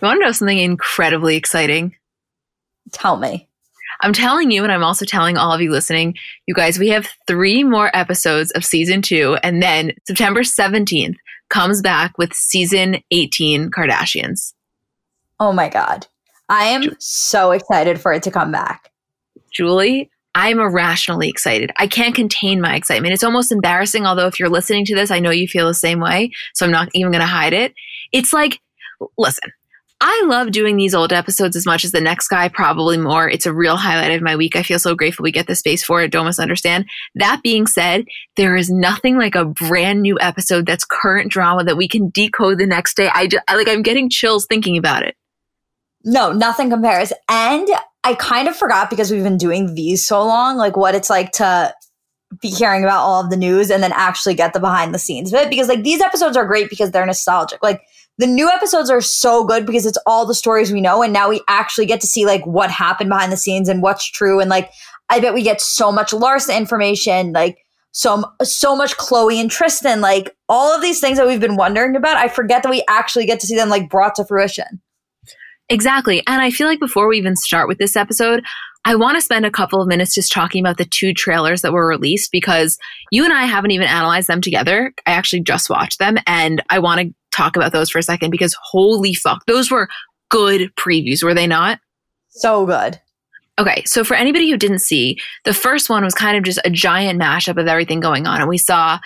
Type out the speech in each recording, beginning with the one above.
You want to know something incredibly exciting? Tell me. I'm telling you, and I'm also telling all of you listening, you guys, we have three more episodes of season two. And then September 17th comes back with season 18 Kardashians. Oh my God. I am so excited for it to come back. Julie, I'm irrationally excited. I can't contain my excitement. It's almost embarrassing, although if you're listening to this, I know you feel the same way. So I'm not even going to hide it. It's like, listen, I love doing these old episodes as much as the next guy, probably more. It's a real highlight of my week. I feel so grateful we get the space for it. Don't misunderstand. That being said, there is nothing like a brand new episode that's current drama that we can decode the next day. I just, like, I'm getting chills thinking about it. No, nothing compares. And I kind of forgot because we've been doing these so long, like what it's like to be hearing about all of the news and then actually get the behind the scenes of it. Because like these episodes are great because they're nostalgic. Like the new episodes are so good because it's all the stories we know and now we actually get to see like what happened behind the scenes and what's true and like i bet we get so much larsa information like so so much khloé and tristan like all of these things that we've been wondering about i forget that we actually get to see them like brought to fruition exactly and i feel like before we even start with this episode I want to spend a couple of minutes just talking about the two trailers that were released because you and I haven't even analyzed them together. I actually just watched them and I want to talk about those for a second because holy fuck, those were good previews, were they not? So good. Okay, so for anybody who didn't see, the first one was kind of just a giant mashup of everything going on. And we saw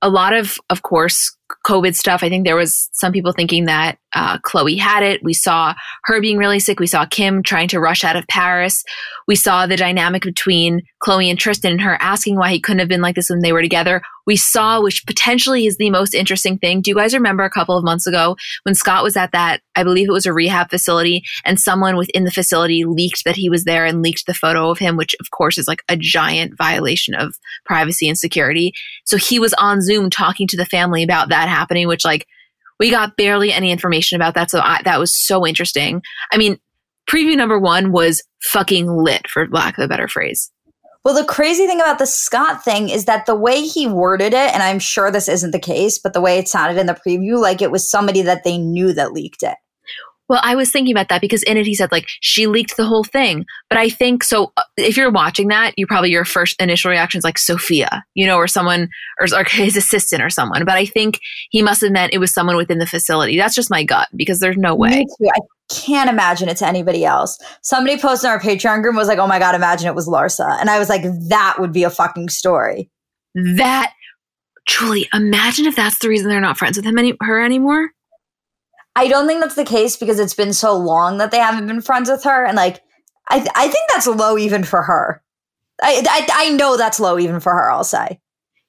a lot of, of course, COVID stuff. I think there was some people thinking that uh, Khloe had it. We saw her being really sick. We saw Kim trying to rush out of Paris. We saw the dynamic between Khloé and Tristan and her asking why he couldn't have been like this when they were together. We saw, which potentially is the most interesting thing. Do you guys remember a couple of months ago when Scott was at that, I believe it was a rehab facility, and someone within the facility leaked that he was there and leaked the photo of him, which of course is like a giant violation of privacy and security. So he was on Zoom talking to the family about that happening, which like, we got barely any information about that. So I, that was so interesting. I mean, preview number one was fucking lit, for lack of a better phrase. Well, the crazy thing about the Scott thing is that the way he worded it, and I'm sure this isn't the case, but the way it sounded in the preview, like it was somebody that they knew that leaked it. Well, I was thinking about that because in it he said like she leaked the whole thing. But I think so. Uh, if you're watching that, you probably your first initial reaction is like Sofia, you know, or someone or, or his assistant or someone. But I think he must have meant it was someone within the facility. That's just my gut because there's no way. I can't imagine it's anybody else. Somebody posted in our Patreon group was like, "Oh my god, imagine it was Larsa," and I was like, "That would be a fucking story." That Julie, imagine if that's the reason they're not friends with him any her anymore. I don't think that's the case because it's been so long that they haven't been friends with her. And like, I, th- I think that's low even for her. I, I I know that's low even for her. I'll say.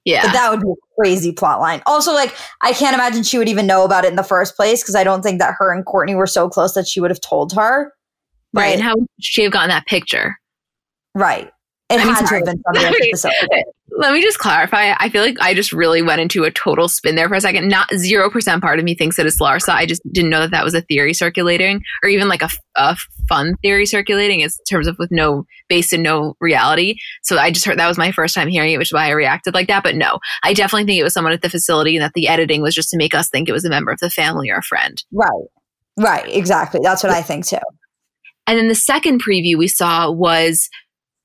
Yeah. But that would be a crazy plot line. Also, like, I can't imagine she would even know about it in the first place because I don't think that her and Kourtney were so close that she would have told her. right. But- And how would she have gotten that picture? Right. It I'm had to have been from the episode. Let me just clarify. I feel like I just really went into a total spin there for a second. Not 0% part of me thinks that it's Larsa. I just didn't know that that was a theory circulating or even like a, a fun theory circulating in terms of with no base and no reality. So I just heard that was my first time hearing it, which is why I reacted like that. But no, I definitely think it was someone at the facility and that the editing was just to make us think it was a member of the family or a friend. Right. Right. Exactly. That's what I think too. And then the second preview we saw was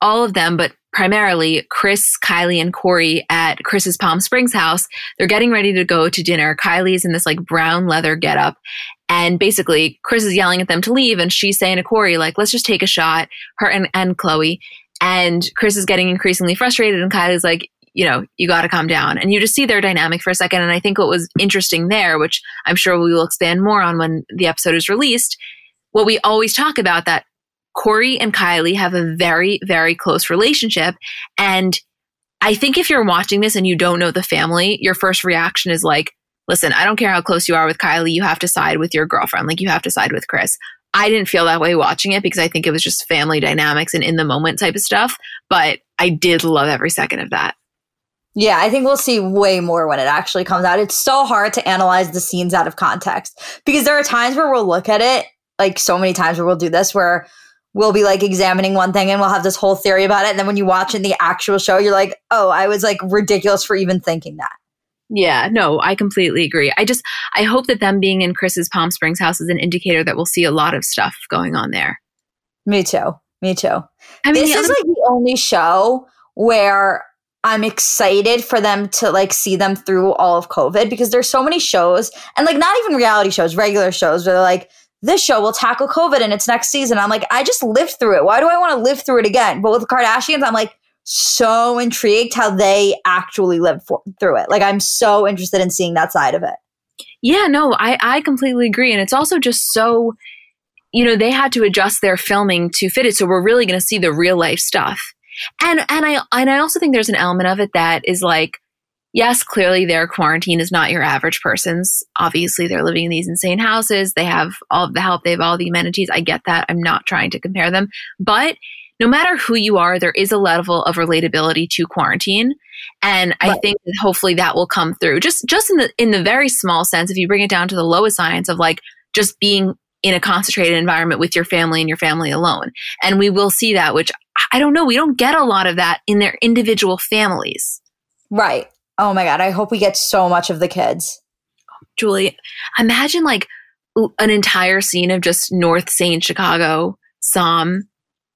all of them, but primarily Kris, Kylie, and Corey at Kris's Palm Springs house. They're getting ready to go to dinner. Kylie's in this like brown leather getup. And basically, Kris is yelling at them to leave. And she's saying to Corey, like, let's just take a shot, her and, and Khloé. And Kris is getting increasingly frustrated. And Kylie's like, you know, you got to calm down. And you just see their dynamic for a second. And I think what was interesting there, which I'm sure we will expand more on when the episode is released, what we always talk about that Corey and Kylie have a very, very close relationship. And I think if you're watching this and you don't know the family, your first reaction is like, listen, I don't care how close you are with Kylie, you have to side with your girlfriend. Like you have to side with Kris. I didn't feel that way watching it because I think it was just family dynamics and in the moment type of stuff. But I did love every second of that. Yeah, I think we'll see way more when it actually comes out. It's so hard to analyze the scenes out of context because there are times where we'll look at it, like so many times where we'll do this, where we'll be like examining one thing and we'll have this whole theory about it. And then when you watch in the actual show, you're like, oh, I was like ridiculous for even thinking that. Yeah, no, I completely agree. I just, I hope that them being in Kris's Palm Springs house is an indicator that we'll see a lot of stuff going on there. Me too. Me too. I mean, this is other- like the only show where I'm excited for them to like see them through all of COVID because there's so many shows and like not even reality shows, regular shows where they're like, this show will tackle COVID in its next season. I'm like, I just lived through it. Why do I want to live through it again? But with the Kardashians, I'm like so intrigued how they actually lived for, through it. Like I'm so interested in seeing that side of it. Yeah, no, I, I completely agree. And it's also just so, you know, they had to adjust their filming to fit it. So we're really going to see the real life stuff. And, and I, and I also think there's an element of it that is like, yes, clearly their quarantine is not your average person's. Obviously, they're living in these insane houses. They have all the help. They have all the amenities. I get that. I'm not trying to compare them, but no matter who you are, there is a level of relatability to quarantine. And I Right. think that hopefully that will come through just, just in the, in the very small sense, if you bring it down to the lowest science of like just being in a concentrated environment with your family and your family alone. And we will see that, which I don't know. We don't get a lot of that in their individual families. Right. Oh my God. I hope we get so much of the kids. Julie, imagine like an entire scene of just North Saint Chicago, Psalm.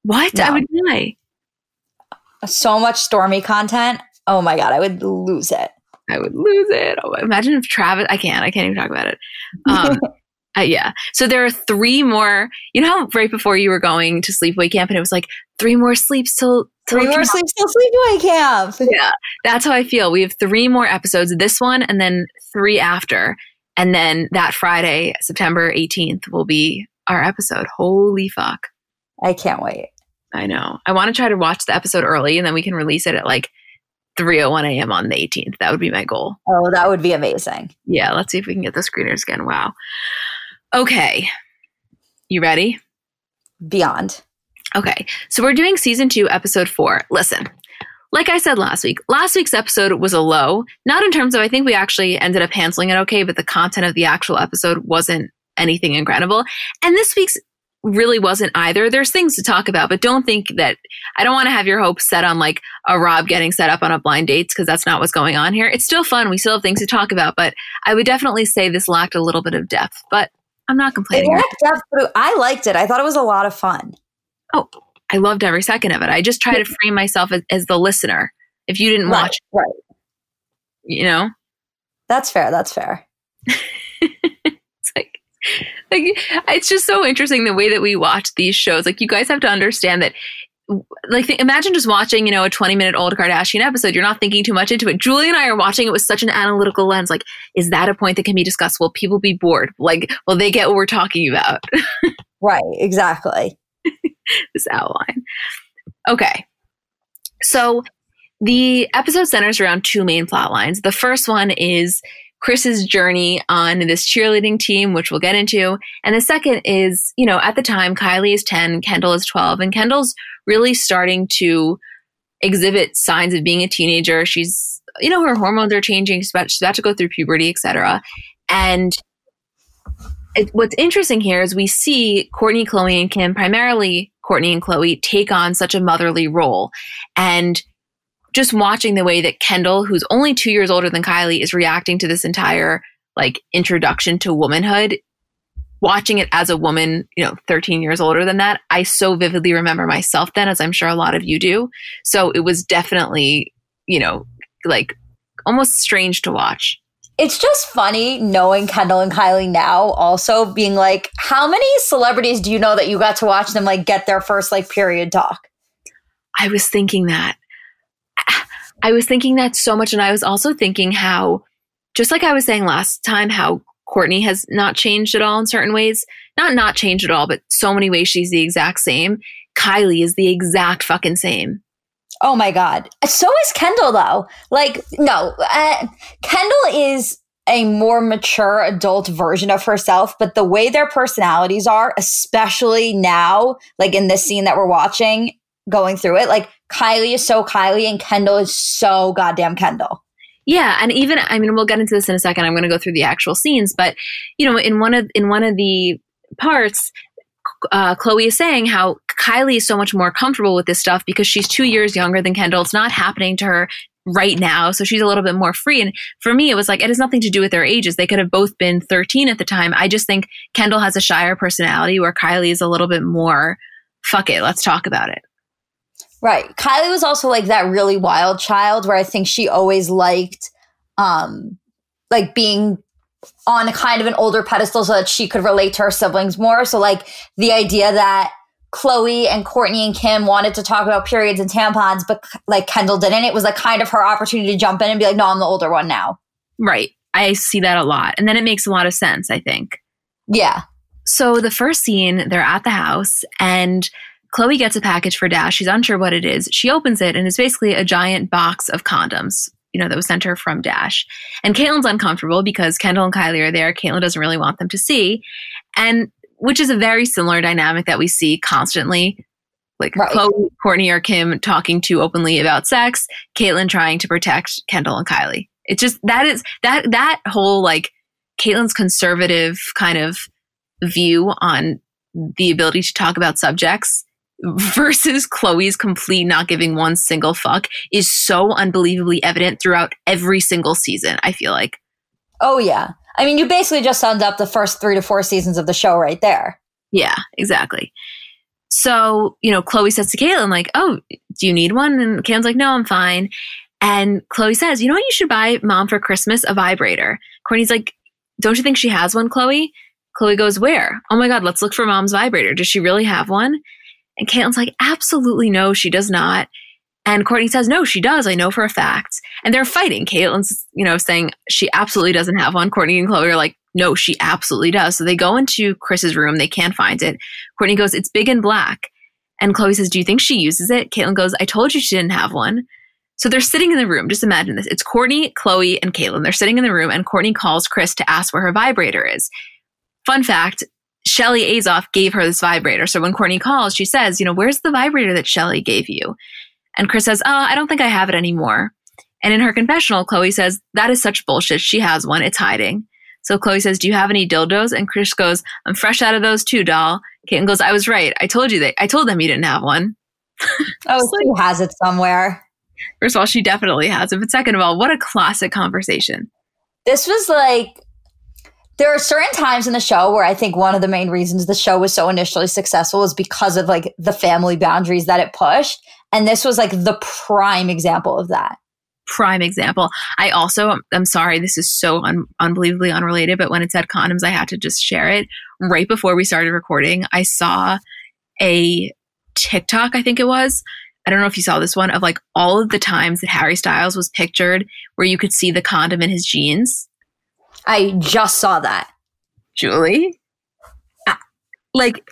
What? I would die. So much Stormi content. Oh my God. I would lose it. I would lose it. Oh, imagine if Travis, I can't, I can't even talk about it. Um, uh, yeah. So there are three more, you know, how right before you were going to sleepaway camp and it was like three more sleeps till, till Three more sleeps till sleepaway camp. Yeah, that's how I feel. We have three more episodes, this one and then three after. And then that Friday, September 18th, will be our episode. Holy fuck. I can't wait. I know. I want to try to watch the episode early and then we can release it at like 3.01 a.m. on the 18th. That would be my goal. Oh, that would be amazing. Yeah, let's see if we can get the screeners again. Wow. Okay. You ready? Beyond. Okay, so we're doing season two, episode four. Listen, like I said last week, last week's episode was a low, not in terms of, I think we actually ended up handling it okay, but the content of the actual episode wasn't anything incredible. And this week's really wasn't either. There's things to talk about, but don't think that I don't want to have your hopes set on like a Rob getting set up on a blind dates because that's not what's going on here. It's still fun. We still have things to talk about, but I would definitely say this lacked a little bit of depth, but I'm not It complaining. depth, but I liked it. I thought it was a lot of fun. Oh, I loved every second of it. I just try to frame myself as, as the listener. If you didn't watch, Right. Right. you know, That's fair. That's fair. it's like, like it's just so interesting the way that we watch these shows. Like you guys have to understand that. Like, th- imagine just watching, you know, a 20 minute old Kardashian episode. You're not thinking too much into it. Julie and I are watching it with such an analytical lens. Like, is that a point that can be discussed? Will people be bored? Like, will they get what we're talking about? Right. Exactly. this outline. Okay. So the episode centers around two main plot lines. The first one is Kris's journey on this cheerleading team, which we'll get into. And the second is, you know, at the time, Kylie is 10, Kendall is 12, and Kendall's really starting to exhibit signs of being a teenager. She's, you know, her hormones are changing. She's about, she's about to go through puberty, etc. And it, what's interesting here is we see Kourtney, Khloé, and Kim, primarily Kourtney and Khloé, take on such a motherly role. And just watching the way that Kendall, who's only two years older than Kylie, is reacting to this entire like introduction to womanhood, watching it as a woman, you know, 13 years older than that, I so vividly remember myself then, as I'm sure a lot of you do. So it was definitely, you know, like almost strange to watch. It's just funny knowing Kendall and Kylie now also being like, how many celebrities do you know that you got to watch them like get their first like period talk? I was thinking that. I was thinking that so much. And I was also thinking how, just like I was saying last time, how Kourtney has not changed at all in certain ways. Not not changed at all, but so many ways she's the exact same. Kylie is the exact fucking same. Oh my God. So is Kendall, though. Like, no, uh, Kendall is a more mature adult version of herself, but the way their personalities are, especially now, like in this scene that we're watching, going through it, like Kylie is so Kylie and Kendall is so goddamn Kendall. Yeah, and even I mean we'll get into this in a second. I'm going to go through the actual scenes, but you know, in one of in one of the parts uh, Khloé is saying how Kylie is so much more comfortable with this stuff because she's two years younger than Kendall. It's not happening to her right now. So she's a little bit more free. And for me, it was like, it has nothing to do with their ages. They could have both been 13 at the time. I just think Kendall has a shyer personality where Kylie is a little bit more, fuck it, let's talk about it. Right. Kylie was also like that really wild child where I think she always liked um like being on a kind of an older pedestal so that she could relate to her siblings more. So like the idea that Khloé and Kourtney and Kim wanted to talk about periods and tampons, but like Kendall didn't. It was like kind of her opportunity to jump in and be like, no, I'm the older one now. Right. I see that a lot. And then it makes a lot of sense, I think. Yeah. So the first scene, they're at the house and Khloé gets a package for Dash. She's unsure what it is. She opens it and it's basically a giant box of condoms, you know, that was sent her from Dash. And Caitlyn's uncomfortable because Kendall and Kylie are there. Caitlyn doesn't really want them to see. And which is a very similar dynamic that we see constantly. Like right. Khloé, Kourtney, or Kim talking too openly about sex, Caitlyn trying to protect Kendall and Kylie. It's just that is that that whole like Caitlyn's conservative kind of view on the ability to talk about subjects versus Khloé's complete not giving one single fuck is so unbelievably evident throughout every single season, I feel like. Oh, yeah. I mean, you basically just summed up the first three to four seasons of the show right there. Yeah, exactly. So, you know, Khloé says to Caitlyn, like, oh, do you need one? And Caitlyn's like, no, I'm fine. And Khloé says, you know what, you should buy mom for Christmas a vibrator. Kourtney's like, don't you think she has one, Khloé? Khloé goes, where? Oh my God, let's look for mom's vibrator. Does she really have one? And Caitlyn's like, absolutely no, she does not. And Kourtney says, no, she does. I know for a fact. And they're fighting. Caitlyn's, you know, saying she absolutely doesn't have one. Kourtney and Khloé are like, no, she absolutely does. So they go into Kris's room. They can't find it. Kourtney goes, it's big and black. And Khloé says, do you think she uses it? Caitlyn goes, I told you she didn't have one. So they're sitting in the room. Just imagine this. It's Kourtney, Khloé, and Caitlyn. They're sitting in the room and Kourtney calls Kris to ask where her vibrator is. Fun fact, Shelli Azoff gave her this vibrator. So when Kourtney calls, she says, you know, where's the vibrator that Shelly gave you? And Kris says, oh, I don't think I have it anymore. And in her confessional, Khloé says, that is such bullshit. She has one. It's hiding. So Khloé says, do you have any dildos? And Kris goes, I'm fresh out of those too, doll. Caitlyn goes, I was right. I told you that. I told them you didn't have one. oh, she like, has it somewhere. First of all, she definitely has it. But second of all, what a classic conversation. This was like there are certain times in the show where I think one of the main reasons the show was so initially successful was because of like the family boundaries that it pushed. And this was like the prime example of that. Prime example. I also, I'm sorry, this is so un- unbelievably unrelated, but when it said condoms, I had to just share it. Right before we started recording, I saw a TikTok, I think it was. I don't know if you saw this one of like all of the times that Harry Styles was pictured where you could see the condom in his jeans. I just saw that. Julie? Uh, like,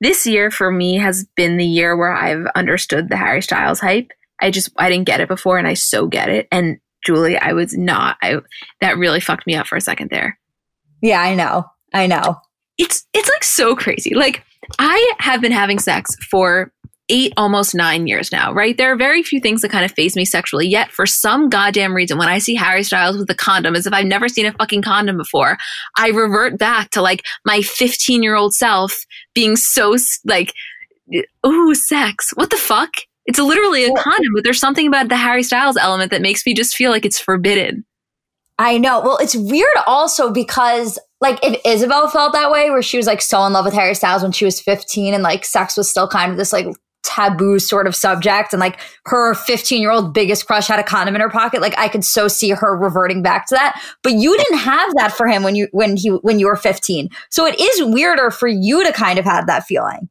this year for me has been the year where I've understood the Harry Styles hype. I just I didn't get it before and I so get it. And Julie, I was not I that really fucked me up for a second there. Yeah, I know. I know. It's it's like so crazy. Like I have been having sex for eight, almost nine years now, right? There are very few things that kind of phase me sexually. Yet, for some goddamn reason, when I see Harry Styles with a condom, as if I've never seen a fucking condom before, I revert back to like my 15 year old self being so like, ooh, sex. What the fuck? It's literally a condom, but there's something about the Harry Styles element that makes me just feel like it's forbidden. I know. Well, it's weird also because like if Isabel felt that way, where she was like so in love with Harry Styles when she was 15 and like sex was still kind of this like taboo sort of subject and like her 15 year old biggest crush had a condom in her pocket like i could so see her reverting back to that but you didn't have that for him when you when he when you were 15 so it is weirder for you to kind of have that feeling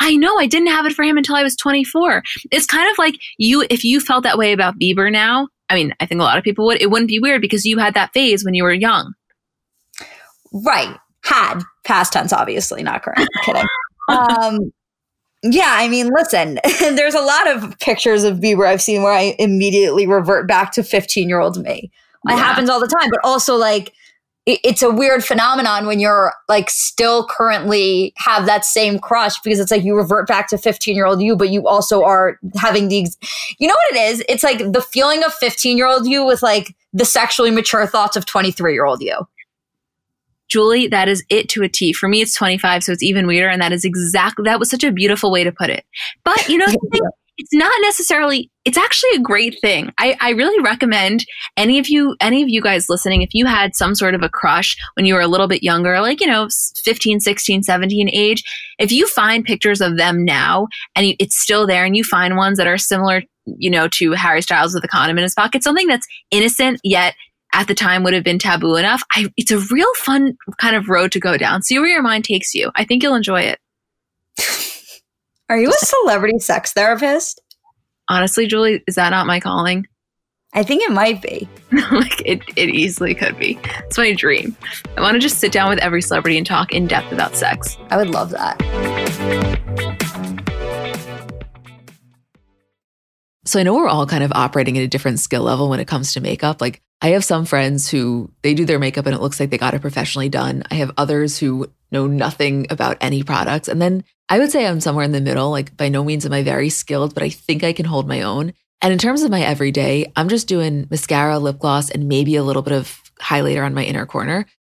I know I didn't have it for him until I was 24. It's kind of like you, if you felt that way about Bieber now, I mean, I think a lot of people would, it wouldn't be weird because you had that phase when you were young. Right. Had. Past tense, obviously, not current. kidding. Um, yeah, I mean, listen, there's a lot of pictures of Bieber I've seen where I immediately revert back to 15 year old me. It happens all the time, but also like it, it's a weird phenomenon when you're like still currently have that same crush because it's like you revert back to 15 year old you, but you also are having the, ex- you know what it is? It's like the feeling of 15 year old you with like the sexually mature thoughts of 23 year old you. Julie, that is it to a T. For me, it's 25, so it's even weirder. And that is exactly, that was such a beautiful way to put it. But you know, it's not necessarily, it's actually a great thing. I, I really recommend any of you, any of you guys listening, if you had some sort of a crush when you were a little bit younger, like, you know, 15, 16, 17 age, if you find pictures of them now and it's still there and you find ones that are similar you know, to Harry Styles with a condom in his pocket, something that's innocent yet at the time would have been taboo enough. I, it's a real fun kind of road to go down. See where your mind takes you. I think you'll enjoy it. Are you a celebrity sex therapist? Honestly, Julie, is that not my calling? I think it might be. like it, it easily could be. It's my dream. I want to just sit down with every celebrity and talk in depth about sex. I would love that. So I know we're all kind of operating at a different skill level when it comes to makeup. Like I have some friends who they do their makeup and it looks like they got it professionally done. I have others who know nothing about any products. And then I would say I'm somewhere in the middle. Like by no means am I very skilled, but I think I can hold my own. And in terms of my everyday, I'm just doing mascara, lip gloss, and maybe a little bit of highlighter on my inner corner.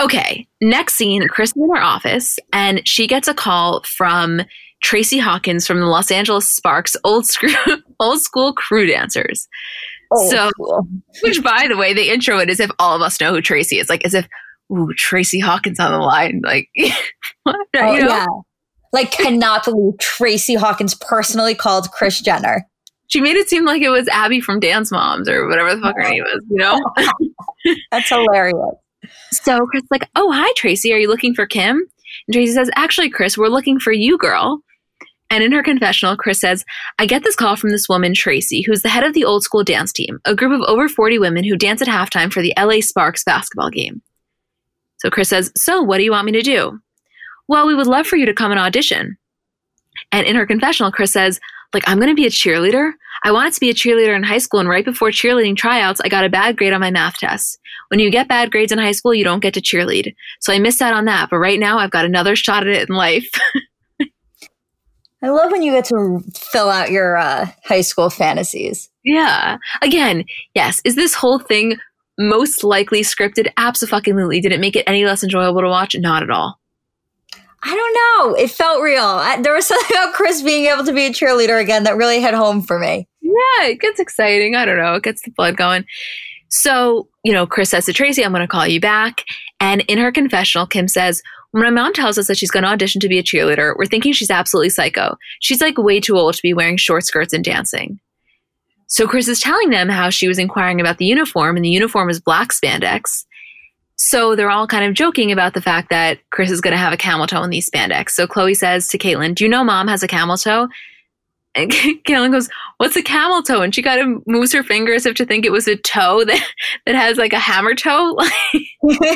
Okay, next scene, Kris is in her office and she gets a call from Tracy Hawkins from the Los Angeles Sparks old, school old school crew dancers. Oh, so, cool. which by the way, they intro it as if all of us know who Tracy is, like as if, ooh, Tracy Hawkins on the line. Like, what? Oh, you know? yeah. Like, cannot believe Tracy Hawkins personally called Kris Jenner. She made it seem like it was Abby from Dance Moms or whatever the fuck her name was, you know? That's hilarious. So Kris like, oh, hi, Tracy. Are you looking for Kim? And Tracy says, actually, Kris, we're looking for you, girl. And in her confessional, Kris says, I get this call from this woman, Tracy, who's the head of the old school dance team, a group of over 40 women who dance at halftime for the LA Sparks basketball game. So Kris says, So what do you want me to do? Well, we would love for you to come and audition. And in her confessional, Kris says, like, I'm going to be a cheerleader. I wanted to be a cheerleader in high school, and right before cheerleading tryouts, I got a bad grade on my math test. When you get bad grades in high school, you don't get to cheerlead. So I missed out on that, but right now I've got another shot at it in life. I love when you get to fill out your uh, high school fantasies. Yeah. Again, yes. Is this whole thing most likely scripted? Absolutely. Did it make it any less enjoyable to watch? Not at all. I don't know. It felt real. I, there was something about Kris being able to be a cheerleader again that really hit home for me. Yeah, it gets exciting. I don't know. It gets the blood going. So, you know, Kris says to Tracy, I'm going to call you back. And in her confessional, Kim says, when my mom tells us that she's going to audition to be a cheerleader, we're thinking she's absolutely psycho. She's like way too old to be wearing short skirts and dancing. So Kris is telling them how she was inquiring about the uniform, and the uniform is black spandex. So they're all kind of joking about the fact that Kris is going to have a camel toe in these spandex. So Khloé says to Caitlyn, Do you know mom has a camel toe? And Caitlyn goes, What's a camel toe? And she kind of moves her finger as if to think it was a toe that, that has like a hammer toe.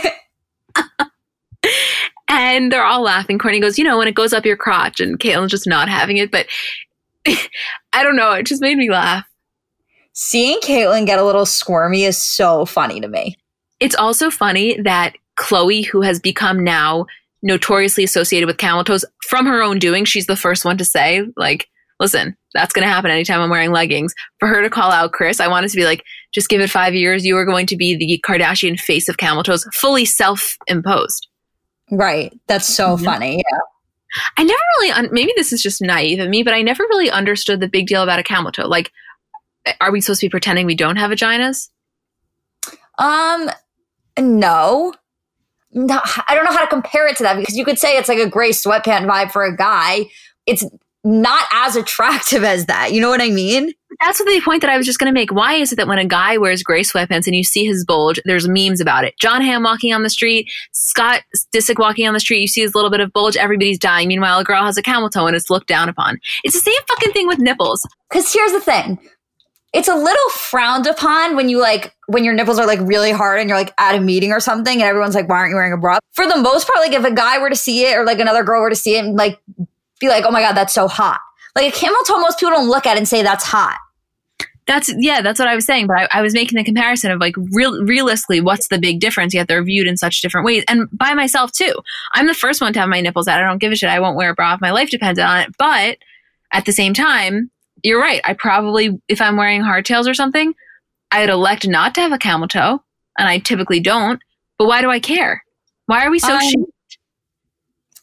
and they're all laughing. Kourtney goes, You know, when it goes up your crotch. And Caitlyn's just not having it. But I don't know. It just made me laugh. Seeing Caitlyn get a little squirmy is so funny to me. It's also funny that Khloé, who has become now notoriously associated with camel toes from her own doing, she's the first one to say, like, listen, that's going to happen anytime I'm wearing leggings. For her to call out Kris, I wanted to be like, just give it five years. You are going to be the Kardashian face of camel toes, fully self imposed. Right. That's so mm-hmm. funny. Yeah. I never really, un- maybe this is just naive of me, but I never really understood the big deal about a camel toe. Like, are we supposed to be pretending we don't have vaginas? Um, no. No, I don't know how to compare it to that because you could say it's like a gray sweatpant vibe for a guy. It's not as attractive as that. You know what I mean? That's the point that I was just going to make. Why is it that when a guy wears gray sweatpants and you see his bulge, there's memes about it? Jon Hamm walking on the street, Scott Disick walking on the street, you see his little bit of bulge, everybody's dying. Meanwhile, a girl has a camel toe and it's looked down upon. It's the same fucking thing with nipples. Because here's the thing it's a little frowned upon when you like when your nipples are like really hard and you're like at a meeting or something and everyone's like why aren't you wearing a bra? For the most part like if a guy were to see it or like another girl were to see it and like be like oh my god that's so hot. Like a camel toe most people don't look at and say that's hot. That's yeah that's what i was saying but i, I was making the comparison of like real realistically what's the big difference yet they're viewed in such different ways and by myself too. I'm the first one to have my nipples out i don't give a shit i won't wear a bra if my life depends on it but at the same time you're right. I probably, if I'm wearing hardtails or something, I'd elect not to have a camel toe, and I typically don't. But why do I care? Why are we so? Um,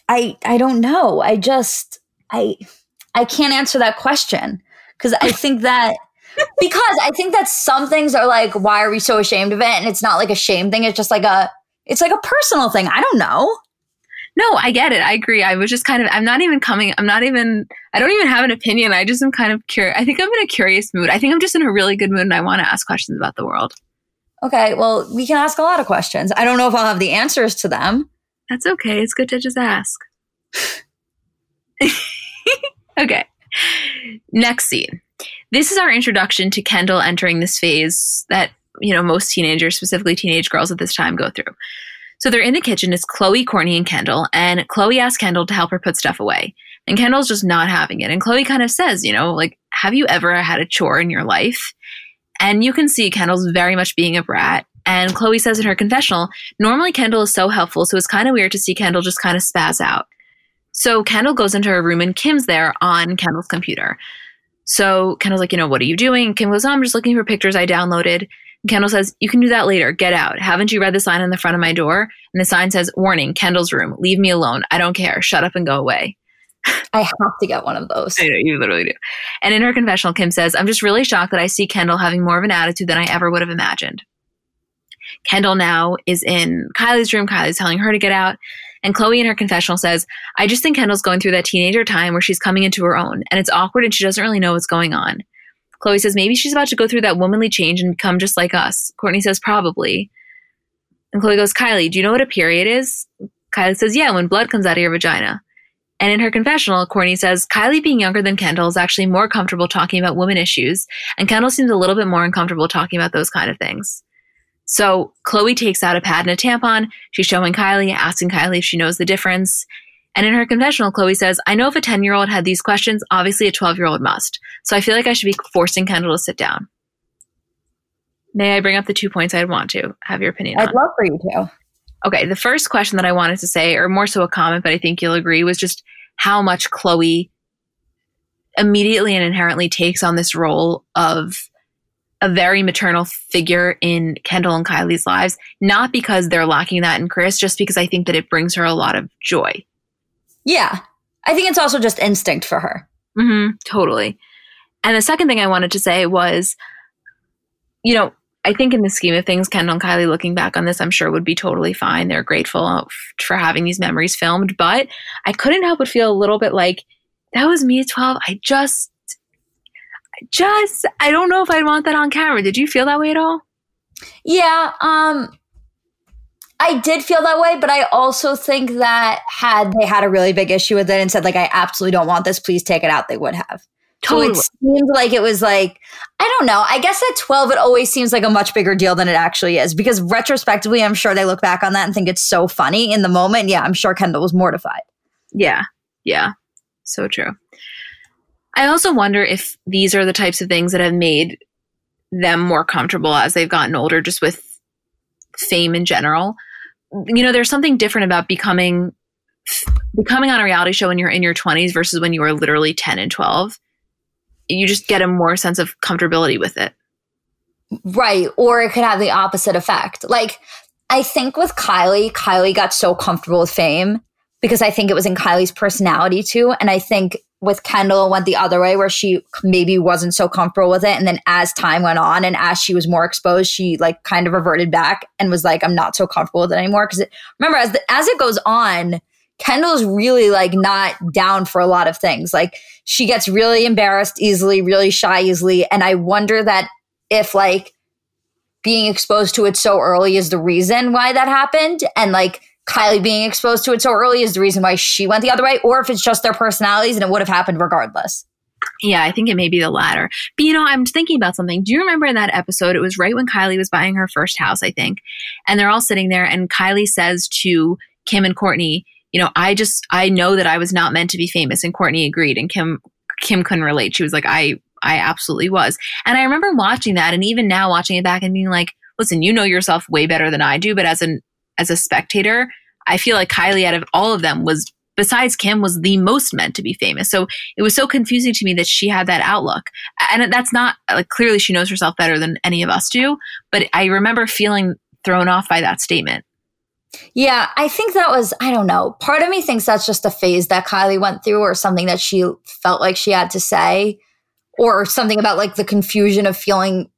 I I don't know. I just I I can't answer that question because I think that because I think that some things are like why are we so ashamed of it, and it's not like a shame thing. It's just like a it's like a personal thing. I don't know. No, I get it. I agree. I was just kind of, I'm not even coming, I'm not even, I don't even have an opinion. I just am kind of curious. I think I'm in a curious mood. I think I'm just in a really good mood and I want to ask questions about the world. Okay. Well, we can ask a lot of questions. I don't know if I'll have the answers to them. That's okay. It's good to just ask. okay. Next scene. This is our introduction to Kendall entering this phase that, you know, most teenagers, specifically teenage girls at this time, go through. So they're in the kitchen. It's Khloé, Kourtney, and Kendall. And Khloé asks Kendall to help her put stuff away. And Kendall's just not having it. And Khloé kind of says, you know, like, have you ever had a chore in your life? And you can see Kendall's very much being a brat. And Khloé says in her confessional, normally Kendall is so helpful. So it's kind of weird to see Kendall just kind of spaz out. So Kendall goes into her room and Kim's there on Kendall's computer. So Kendall's like, you know, what are you doing? Kim goes, oh, I'm just looking for pictures I downloaded. Kendall says, You can do that later. Get out. Haven't you read the sign on the front of my door? And the sign says, Warning, Kendall's room. Leave me alone. I don't care. Shut up and go away. I have to get one of those. I know, you literally do. And in her confessional, Kim says, I'm just really shocked that I see Kendall having more of an attitude than I ever would have imagined. Kendall now is in Kylie's room. Kylie's telling her to get out. And Khloé in her confessional says, I just think Kendall's going through that teenager time where she's coming into her own and it's awkward and she doesn't really know what's going on. Khloé says, maybe she's about to go through that womanly change and become just like us. Kourtney says, probably. And Khloé goes, Kylie, do you know what a period is? Kylie says, yeah, when blood comes out of your vagina. And in her confessional, Kourtney says, Kylie being younger than Kendall is actually more comfortable talking about women issues, and Kendall seems a little bit more uncomfortable talking about those kind of things. So Khloé takes out a pad and a tampon. She's showing Kylie, asking Kylie if she knows the difference. And in her confessional, Khloé says, I know if a 10 year old had these questions, obviously a 12 year old must. So I feel like I should be forcing Kendall to sit down. May I bring up the two points I'd want to have your opinion I'd on? love for you to. Okay, the first question that I wanted to say, or more so a comment, but I think you'll agree, was just how much Khloé immediately and inherently takes on this role of a very maternal figure in Kendall and Kylie's lives, not because they're lacking that in Kris, just because I think that it brings her a lot of joy. Yeah. I think it's also just instinct for her. Mm-hmm, totally. And the second thing I wanted to say was, you know, I think in the scheme of things, Kendall and Kylie looking back on this, I'm sure would be totally fine. They're grateful for having these memories filmed, but I couldn't help but feel a little bit like that was me at 12. I just, I just, I don't know if I'd want that on camera. Did you feel that way at all? Yeah, um, I did feel that way, but I also think that had they had a really big issue with it and said, like, I absolutely don't want this, please take it out, they would have. Totally. So it seemed like it was like, I don't know. I guess at 12, it always seems like a much bigger deal than it actually is because retrospectively, I'm sure they look back on that and think it's so funny in the moment. Yeah, I'm sure Kendall was mortified. Yeah. Yeah. So true. I also wonder if these are the types of things that have made them more comfortable as they've gotten older, just with fame in general. You know, there's something different about becoming becoming on a reality show when you're in your 20s versus when you were literally 10 and 12 you just get a more sense of comfortability with it. Right. Or it could have the opposite effect. Like, I think with Kylie, Kylie got so comfortable with fame because I think it was in Kylie's personality too. And I think with Kendall, went the other way where she maybe wasn't so comfortable with it. And then as time went on and as she was more exposed, she like kind of reverted back and was like, I'm not so comfortable with it anymore. It, remember, as, the, as it goes on, Kendall's really like not down for a lot of things. Like she gets really embarrassed easily, really shy easily. And I wonder that if like being exposed to it so early is the reason why that happened. And like Kylie being exposed to it so early is the reason why she went the other way, or if it's just their personalities and it would have happened regardless. Yeah, I think it may be the latter. But you know, I'm thinking about something. Do you remember in that episode? It was right when Kylie was buying her first house, I think. And they're all sitting there, and Kylie says to Kim and Kourtney, you know, I just I know that I was not meant to be famous and Kourtney agreed and Kim Kim couldn't relate. She was like I I absolutely was. And I remember watching that and even now watching it back and being like, listen, you know yourself way better than I do, but as an as a spectator, I feel like Kylie out of all of them was besides Kim was the most meant to be famous. So it was so confusing to me that she had that outlook. And that's not like clearly she knows herself better than any of us do, but I remember feeling thrown off by that statement. Yeah, I think that was, I don't know. Part of me thinks that's just a phase that Kylie went through or something that she felt like she had to say, or something about like the confusion of feeling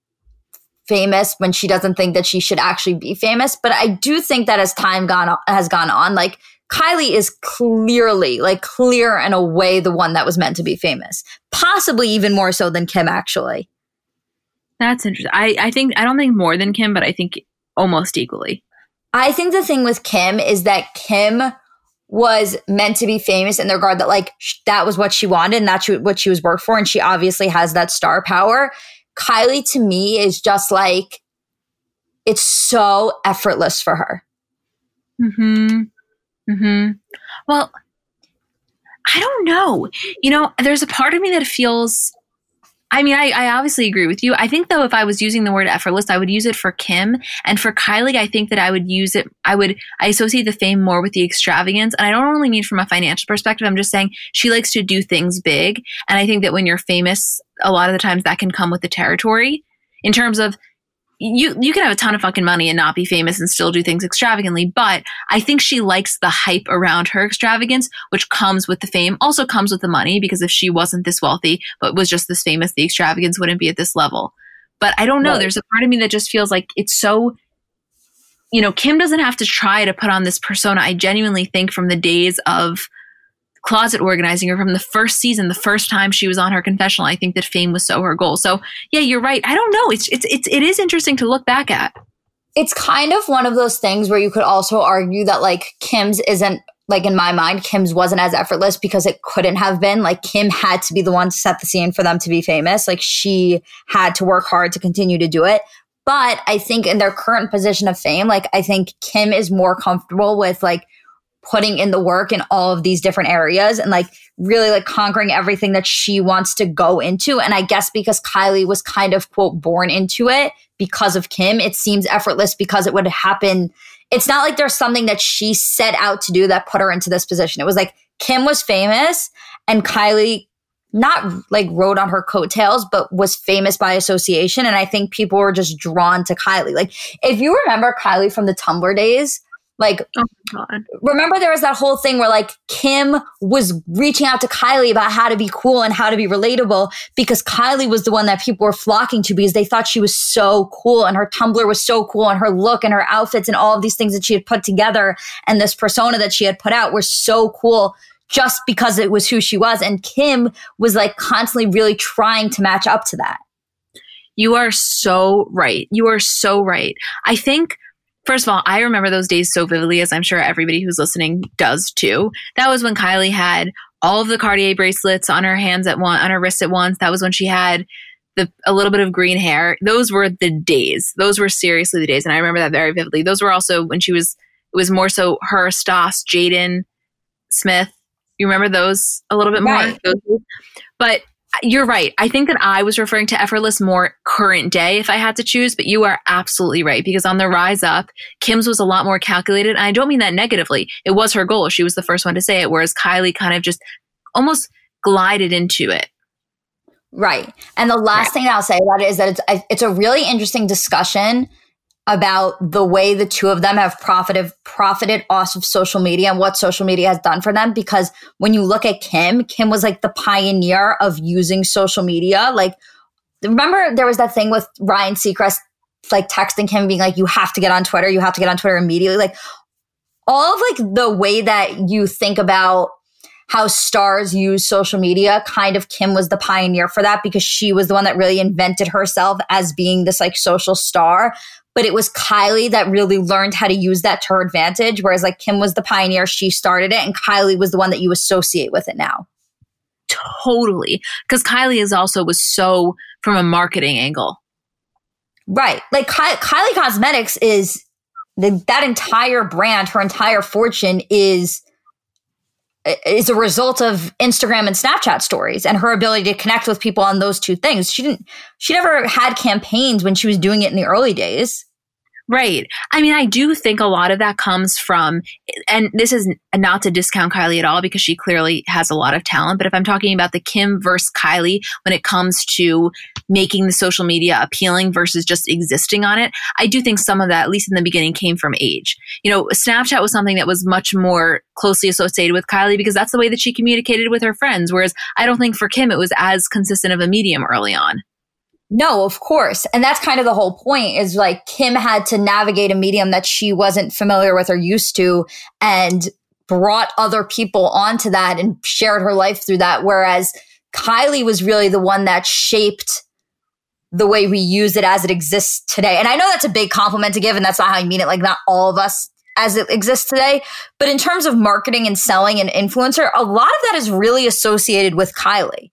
famous when she doesn't think that she should actually be famous. But I do think that as time gone on, has gone on, like Kylie is clearly, like clear and away the one that was meant to be famous, possibly even more so than Kim actually. That's interesting. I, I think, I don't think more than Kim, but I think almost equally. I think the thing with Kim is that Kim was meant to be famous in the regard that like sh- that was what she wanted and that's what she was worked for and she obviously has that star power. Kylie to me is just like it's so effortless for her. Mhm. Mhm. Well, I don't know. You know, there's a part of me that feels I mean, I, I, obviously agree with you. I think though, if I was using the word effortless, I would use it for Kim and for Kylie. I think that I would use it. I would I associate the fame more with the extravagance, and I don't really mean from a financial perspective. I'm just saying she likes to do things big, and I think that when you're famous, a lot of the times that can come with the territory in terms of you you can have a ton of fucking money and not be famous and still do things extravagantly but i think she likes the hype around her extravagance which comes with the fame also comes with the money because if she wasn't this wealthy but was just this famous the extravagance wouldn't be at this level but i don't know right. there's a part of me that just feels like it's so you know kim doesn't have to try to put on this persona i genuinely think from the days of closet organizing her from the first season, the first time she was on her confessional. I think that fame was so her goal. So yeah, you're right. I don't know. It's it's it's it is interesting to look back at. It's kind of one of those things where you could also argue that like Kim's isn't like in my mind, Kim's wasn't as effortless because it couldn't have been. Like Kim had to be the one to set the scene for them to be famous. Like she had to work hard to continue to do it. But I think in their current position of fame, like I think Kim is more comfortable with like putting in the work in all of these different areas and like really like conquering everything that she wants to go into. And I guess because Kylie was kind of quote born into it because of Kim, it seems effortless because it would happen. It's not like there's something that she set out to do that put her into this position. It was like Kim was famous and Kylie not like rode on her coattails, but was famous by association. And I think people were just drawn to Kylie. Like, if you remember Kylie from the Tumblr days, like, oh remember there was that whole thing where like Kim was reaching out to Kylie about how to be cool and how to be relatable because Kylie was the one that people were flocking to because they thought she was so cool and her Tumblr was so cool and her look and her outfits and all of these things that she had put together and this persona that she had put out were so cool just because it was who she was. And Kim was like constantly really trying to match up to that. You are so right. You are so right. I think, first of all, I remember those days so vividly, as I'm sure everybody who's listening does too. That was when Kylie had all of the Cartier bracelets on her hands at one, on her wrists at once. That was when she had the, a little bit of green hair. Those were the days. Those were seriously the days. And I remember that very vividly. Those were also when she was, it was more so her, Stas, Jaden, Smith, you remember those a little bit more? Right. But you're right. I think that I was referring to effortless more current day if I had to choose, but you are absolutely right because on the rise up, Kim's was a lot more calculated. And I don't mean that negatively. It was her goal. She was the first one to say it, whereas Kylie kind of just almost glided into it. Right. And the last right. thing I'll say about it is that it's it's a really interesting discussion about the way the two of them have profited profited off of social media and what social media has done for them because when you look at Kim, Kim was like the pioneer of using social media. Like remember there was that thing with Ryan Seacrest like texting him being like you have to get on Twitter, you have to get on Twitter immediately. Like all of like the way that you think about how stars use social media kind of kim was the pioneer for that because she was the one that really invented herself as being this like social star but it was Kylie that really learned how to use that to her advantage. Whereas like Kim was the pioneer, she started it, and Kylie was the one that you associate with it now. Totally. Because Kylie is also was so from a marketing angle. Right. Like Ky- Kylie Cosmetics is the, that entire brand, her entire fortune is is a result of Instagram and Snapchat stories and her ability to connect with people on those two things. She didn't she never had campaigns when she was doing it in the early days. Right. I mean, I do think a lot of that comes from, and this is not to discount Kylie at all because she clearly has a lot of talent. But if I'm talking about the Kim versus Kylie when it comes to making the social media appealing versus just existing on it, I do think some of that, at least in the beginning, came from age. You know, Snapchat was something that was much more closely associated with Kylie because that's the way that she communicated with her friends. Whereas I don't think for Kim it was as consistent of a medium early on. No, of course. And that's kind of the whole point is like Kim had to navigate a medium that she wasn't familiar with or used to and brought other people onto that and shared her life through that. Whereas Kylie was really the one that shaped the way we use it as it exists today. And I know that's a big compliment to give, and that's not how I mean it. Like, not all of us as it exists today. But in terms of marketing and selling and influencer, a lot of that is really associated with Kylie.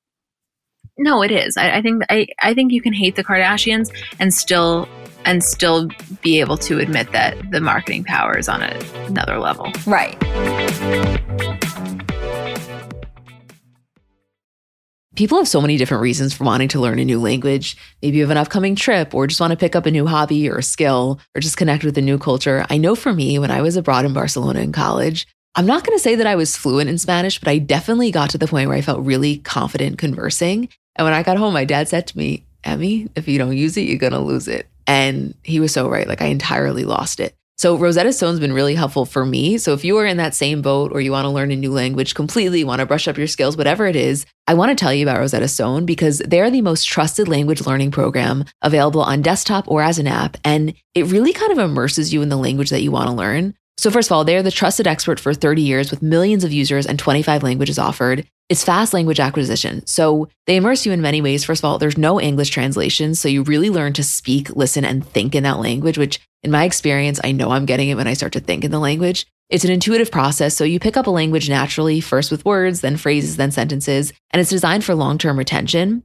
No, it is. I, I think I, I think you can hate the Kardashians and still and still be able to admit that the marketing power is on a, another level. Right. People have so many different reasons for wanting to learn a new language. Maybe you have an upcoming trip or just want to pick up a new hobby or a skill or just connect with a new culture. I know for me, when I was abroad in Barcelona in college, I'm not going to say that I was fluent in Spanish, but I definitely got to the point where I felt really confident conversing. And when I got home, my dad said to me, Emmy, if you don't use it, you're going to lose it. And he was so right. Like I entirely lost it. So Rosetta Stone's been really helpful for me. So if you are in that same boat or you want to learn a new language completely, want to brush up your skills, whatever it is, I want to tell you about Rosetta Stone because they're the most trusted language learning program available on desktop or as an app. And it really kind of immerses you in the language that you want to learn. So first of all, they're the trusted expert for 30 years with millions of users and 25 languages offered. It's fast language acquisition. So they immerse you in many ways. First of all, there's no English translation. So you really learn to speak, listen, and think in that language, which in my experience, I know I'm getting it when I start to think in the language. It's an intuitive process. So you pick up a language naturally, first with words, then phrases, then sentences, and it's designed for long term retention.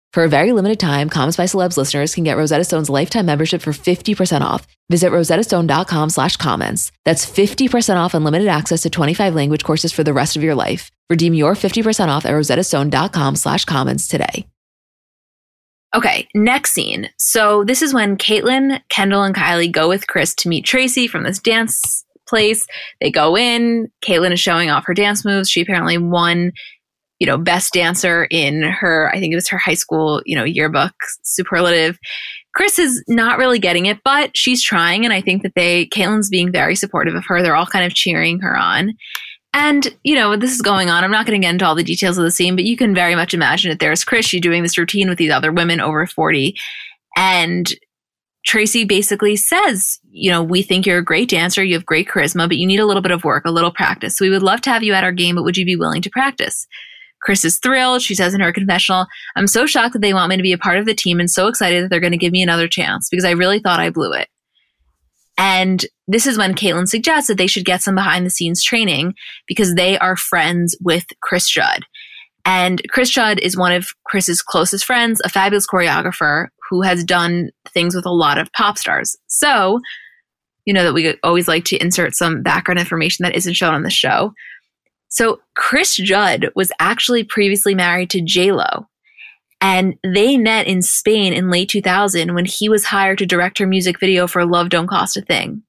For a very limited time, Comments by Celebs listeners can get Rosetta Stone's lifetime membership for 50% off. Visit rosettastone.com slash comments. That's 50% off unlimited access to 25 language courses for the rest of your life. Redeem your 50% off at rosettastone.com slash comments today. Okay, next scene. So this is when Caitlyn, Kendall, and Kylie go with Kris to meet Tracy from this dance place. They go in. Caitlyn is showing off her dance moves. She apparently won you know, best dancer in her, I think it was her high school, you know, yearbook superlative. Kris is not really getting it, but she's trying. And I think that they, Caitlyn's being very supportive of her. They're all kind of cheering her on. And, you know, this is going on. I'm not going to get into all the details of the scene, but you can very much imagine it. There's Kris, she's doing this routine with these other women over 40. And Tracy basically says, you know, we think you're a great dancer, you have great charisma, but you need a little bit of work, a little practice. We would love to have you at our game, but would you be willing to practice? Kris is thrilled. She says in her confessional, I'm so shocked that they want me to be a part of the team and so excited that they're going to give me another chance because I really thought I blew it. And this is when Caitlyn suggests that they should get some behind the scenes training because they are friends with Chris Judd. And Chris Judd is one of Kris's closest friends, a fabulous choreographer who has done things with a lot of pop stars. So, you know that we always like to insert some background information that isn't shown on the show. So Chris Judd was actually previously married to Lo, And they met in Spain in late 2000 when he was hired to direct her music video for Love Don't Cost a Thing.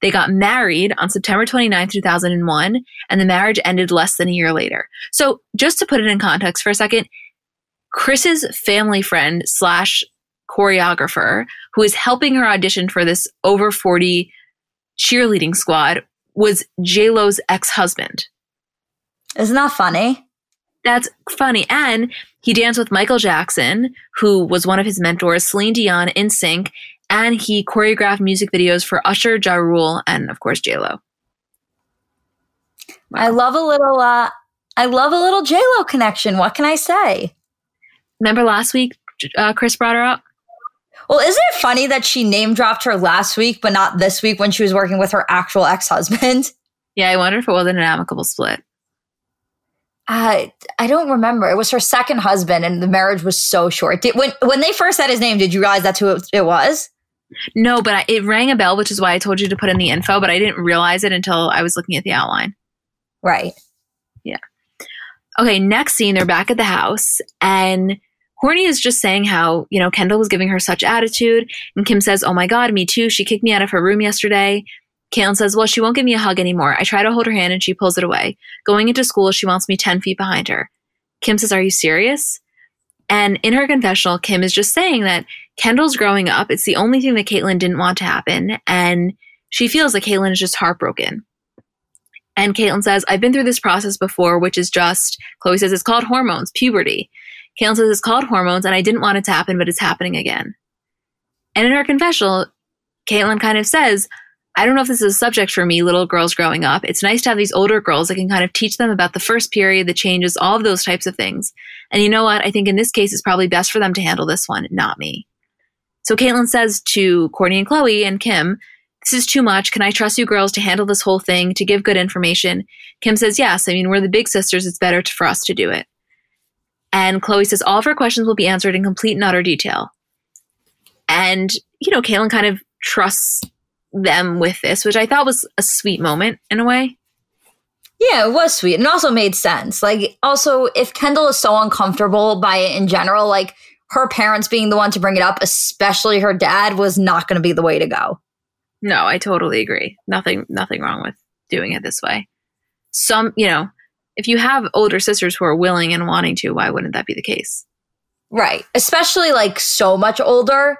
They got married on September 29, 2001, and the marriage ended less than a year later. So, just to put it in context for a second, Kris's family friend slash choreographer, who is helping her audition for this over 40 cheerleading squad, was JLo's ex husband. Isn't that funny? That's funny. And he danced with Michael Jackson, who was one of his mentors, Celine Dion, NSYNC, and he choreographed music videos for Usher, Ja Rule, and of course J Lo. Wow. I love a little. uh I love a little J Lo connection. What can I say? Remember last week, uh, Kris brought her up. Well, isn't it funny that she name dropped her last week, but not this week when she was working with her actual ex husband? Yeah, I wonder if it wasn't an amicable split. Uh, I don't remember. It was her second husband, and the marriage was so short. Did, when when they first said his name, did you realize that's who it, it was? No, but I, it rang a bell, which is why I told you to put in the info. But I didn't realize it until I was looking at the outline. Right. Yeah. Okay. Next scene, they're back at the house, and Horny is just saying how you know Kendall was giving her such attitude, and Kim says, "Oh my God, me too. She kicked me out of her room yesterday." Caitlyn says, Well, she won't give me a hug anymore. I try to hold her hand and she pulls it away. Going into school, she wants me 10 feet behind her. Kim says, Are you serious? And in her confessional, Kim is just saying that Kendall's growing up. It's the only thing that Caitlyn didn't want to happen. And she feels like Caitlyn is just heartbroken. And Caitlyn says, I've been through this process before, which is just, Khloé says, it's called hormones, puberty. Caitlyn says, it's called hormones, and I didn't want it to happen, but it's happening again. And in her confessional, Caitlyn kind of says, I don't know if this is a subject for me, little girls growing up. It's nice to have these older girls that can kind of teach them about the first period, the changes, all of those types of things. And you know what? I think in this case, it's probably best for them to handle this one, not me. So Caitlyn says to Kourtney and Khloé and Kim, this is too much. Can I trust you girls to handle this whole thing, to give good information? Kim says, yes. I mean, we're the big sisters. It's better for us to do it. And Khloé says, all of her questions will be answered in complete and utter detail. And, you know, Caitlyn kind of trusts them with this, which I thought was a sweet moment in a way. Yeah, it was sweet and also made sense. Like, also, if Kendall is so uncomfortable by it in general, like her parents being the one to bring it up, especially her dad, was not going to be the way to go. No, I totally agree. Nothing, nothing wrong with doing it this way. Some, you know, if you have older sisters who are willing and wanting to, why wouldn't that be the case? Right. Especially like so much older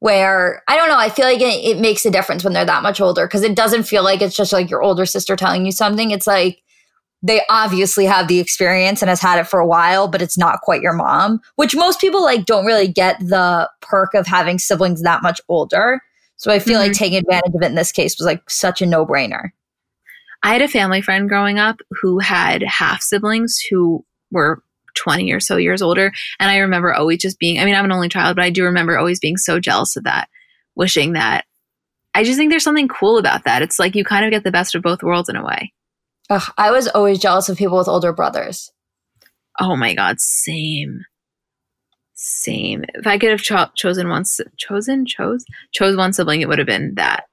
where I don't know, I feel like it, it makes a difference when they're that much older because it doesn't feel like it's just like your older sister telling you something. It's like they obviously have the experience and has had it for a while, but it's not quite your mom, which most people like don't really get the perk of having siblings that much older. So I feel mm-hmm. like taking advantage of it in this case was like such a no brainer. I had a family friend growing up who had half siblings who were 20 or so years older. And I remember always just being, I mean, I'm an only child, but I do remember always being so jealous of that, wishing that. I just think there's something cool about that. It's like you kind of get the best of both worlds in a way. Ugh, I was always jealous of people with older brothers. Oh my God, same. Same. If I could have cho- chosen one, si- chosen, chose, chose one sibling, it would have been that.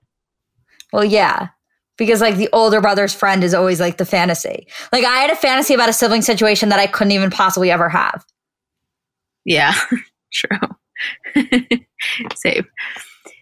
Well, yeah. Because like the older brother's friend is always like the fantasy. Like I had a fantasy about a sibling situation that I couldn't even possibly ever have. Yeah, true. Same.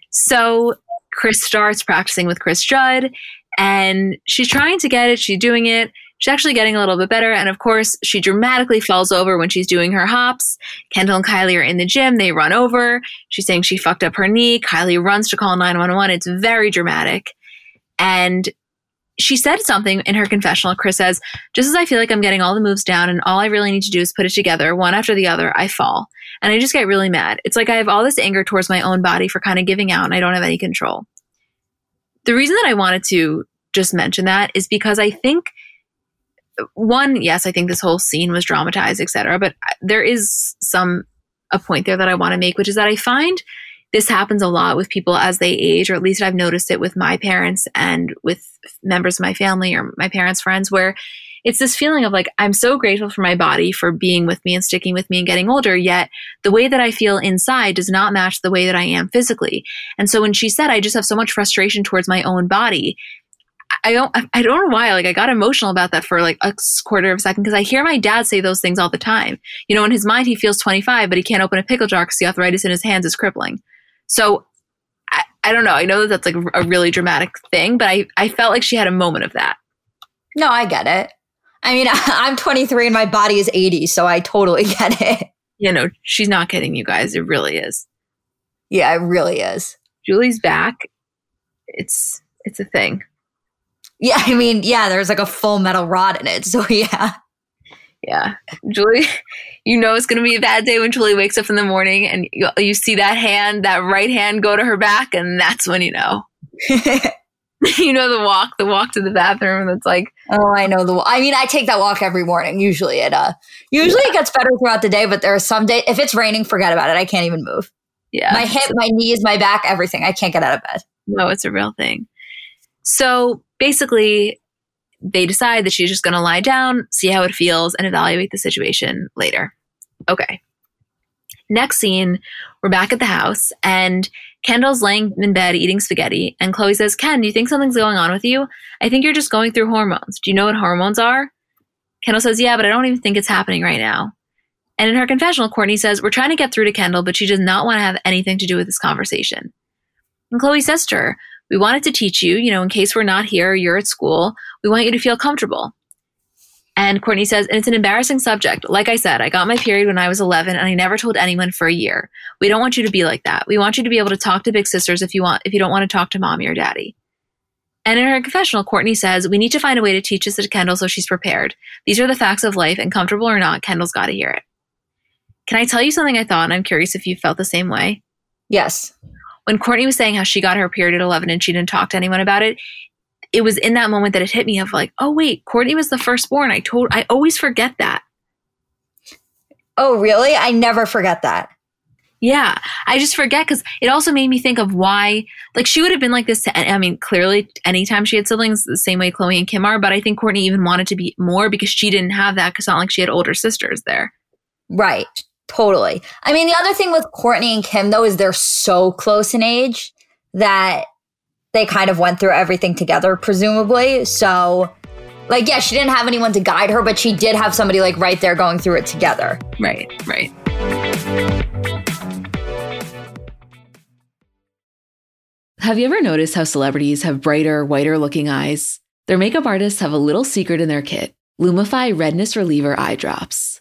So Kris starts practicing with Chris Judd and she's trying to get it. She's doing it. She's actually getting a little bit better. And of course, she dramatically falls over when she's doing her hops. Kendall and Kylie are in the gym. They run over. She's saying she fucked up her knee. Kylie runs to call 911. It's very dramatic. And she said something in her confessional. Kris says, just as I feel like I'm getting all the moves down and all I really need to do is put it together one after the other, I fall. And I just get really mad. It's like I have all this anger towards my own body for kind of giving out and I don't have any control. The reason that I wanted to just mention that is because I think one, yes, I think this whole scene was dramatized, etc. But there is some a point there that I want to make, which is that I find this happens a lot with people as they age, or at least I've noticed it with my parents and with members of my family or my parents' friends, where it's this feeling of like, I'm so grateful for my body for being with me and sticking with me and getting older, yet the way that I feel inside does not match the way that I am physically. And so when she said, I just have so much frustration towards my own body, I don't I don't know why like I got emotional about that for like a quarter of a second because I hear my dad say those things all the time. You know, in his mind he feels 25 but he can't open a pickle jar because the arthritis in his hands is crippling. So I, I don't know. I know that that's like a really dramatic thing, but I I felt like she had a moment of that. No, I get it. I mean, I'm 23 and my body is 80, so I totally get it. You know, she's not kidding you guys. It really is. Yeah, it really is. Julie's back. It's it's a thing. Yeah, I mean, yeah, there's like a full metal rod in it. So yeah. Yeah. Julie, you know it's going to be a bad day when Julie wakes up in the morning and you, you see that hand, that right hand go to her back, and that's when you know. you know the walk, the walk to the bathroom. That's like, oh, I know the. I mean, I take that walk every morning. Usually, it uh, usually yeah. it gets better throughout the day, but there are some days. If it's raining, forget about it. I can't even move. Yeah, my hip, my knees, my back, everything. I can't get out of bed. No, it's a real thing. So basically, they decide that she's just going to lie down, see how it feels, and evaluate the situation later. Okay. Next scene, we're back at the house, and Kendall's laying in bed eating spaghetti, and Khloé says, Ken, do you think something's going on with you? I think you're just going through hormones. Do you know what hormones are? Kendall says, Yeah, but I don't even think it's happening right now. And in her confessional, Kourtney says, We're trying to get through to Kendall, but she does not want to have anything to do with this conversation. And Khloé says to her, we wanted to teach you, you know, in case we're not here, you're at school, we want you to feel comfortable. And Kourtney says, and it's an embarrassing subject. Like I said, I got my period when I was 11 and I never told anyone for a year. We don't want you to be like that. We want you to be able to talk to big sisters if you want, if you don't want to talk to mommy or daddy. And in her confessional, Kourtney says, we need to find a way to teach this to Kendall so she's prepared. These are the facts of life and comfortable or not, Kendall's got to hear it. Can I tell you something I thought? And I'm curious if you felt the same way. Yes when Kourtney was saying how she got her period at 11 and she didn't talk to anyone about it, it was in that moment that it hit me of like, oh wait, Kourtney was the firstborn. I told I always forget that. Oh, really? I never forget that. Yeah, I just forget because it also made me think of why, like, she would have been like this to, I mean, clearly, anytime she had siblings, the same way Khloé and Kim are, but I think Kourtney even wanted to be more because she didn't have that because it's not like she had older sisters there. Right. Totally. I mean, the other thing with Kourtney and Kim, though, is they're so close in age that they kind of went through everything together, presumably. So, like, yeah, she didn't have anyone to guide her, but she did have somebody like right there going through it together. Right, right. Have you ever noticed how celebrities have brighter, whiter looking eyes? Their makeup artists have a little secret in their kit Lumify Redness Reliever Eye Drops.